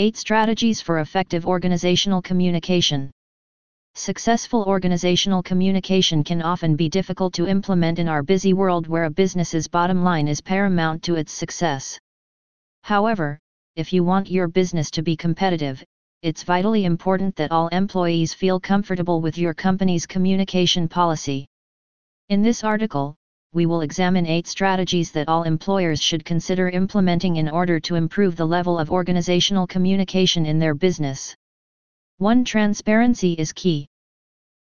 8 Strategies for Effective Organizational Communication. Successful organizational communication can often be difficult to implement in our busy world where a business's bottom line is paramount to its success. However, if you want your business to be competitive, it's vitally important that all employees feel comfortable with your company's communication policy. In this article, we will examine eight strategies that all employers should consider implementing in order to improve the level of organizational communication in their business. 1. Transparency is key.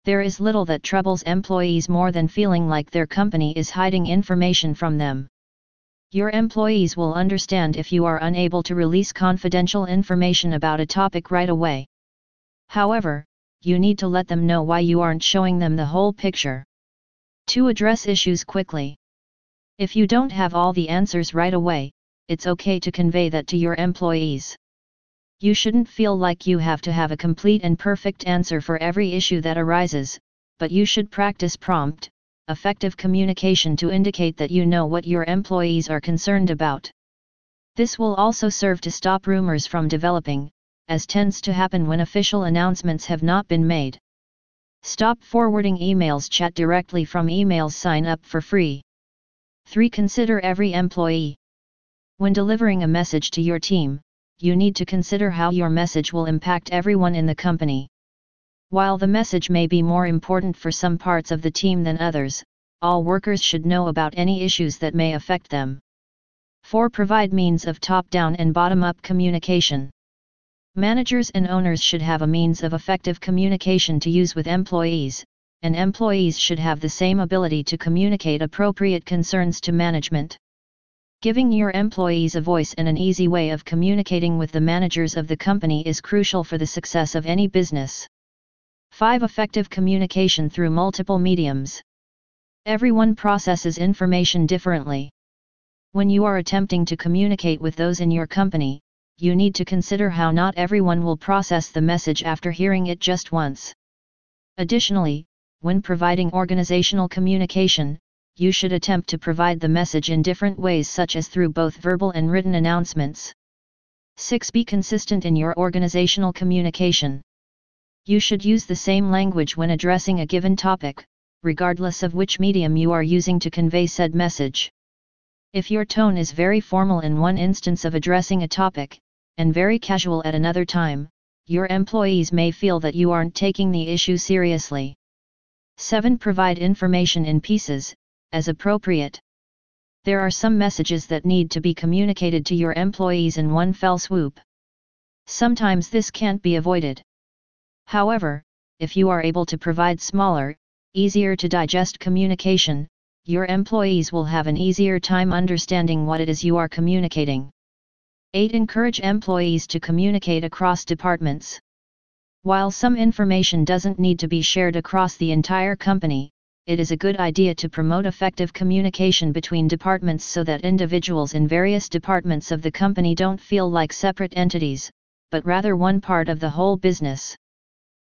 There is little that troubles employees more than feeling like their company is hiding information from them. Your employees will understand if you are unable to release confidential information about a topic right away. However, you need to let them know why you aren't showing them the whole picture. To address issues quickly. If you don't have all the answers right away, it's okay to convey that to your employees. You shouldn't feel like you have to have a complete and perfect answer for every issue that arises, but you should practice prompt, effective communication to indicate that you know what your employees are concerned about. This will also serve to stop rumors from developing, as tends to happen when official announcements have not been made. Stop forwarding emails chat directly from emails sign up for free. 3. Consider every employee. When delivering a message to your team, you need to consider how your message will impact everyone in the company. While the message may be more important for some parts of the team than others, all workers should know about any issues that may affect them. 4. Provide means of top-down and bottom-up communication. Managers and owners should have a means of effective communication to use with employees, and employees should have the same ability to communicate appropriate concerns to management. Giving your employees a voice and an easy way of communicating with the managers of the company is crucial for the success of any business. 5. Effective communication through multiple mediums. Everyone processes information differently. When you are attempting to communicate with those in your company, you need to consider how not everyone will process the message after hearing it just once. Additionally, when providing organizational communication, you should attempt to provide the message in different ways such as through both verbal and written announcements. 6. Be consistent in your organizational communication. You should use the same language when addressing a given topic, regardless of which medium you are using to convey said message. If your tone is very formal in one instance of addressing a topic, and very casual at another time, your employees may feel that you aren't taking the issue seriously. 7. Provide information in pieces, as appropriate. There are some messages that need to be communicated to your employees in one fell swoop. Sometimes this can't be avoided. However, if you are able to provide smaller, easier to digest communication, your employees will have an easier time understanding what it is you are communicating. 8. Encourage employees to communicate across departments. While some information doesn't need to be shared across the entire company, it is a good idea to promote effective communication between departments so that individuals in various departments of the company don't feel like separate entities, but rather one part of the whole business.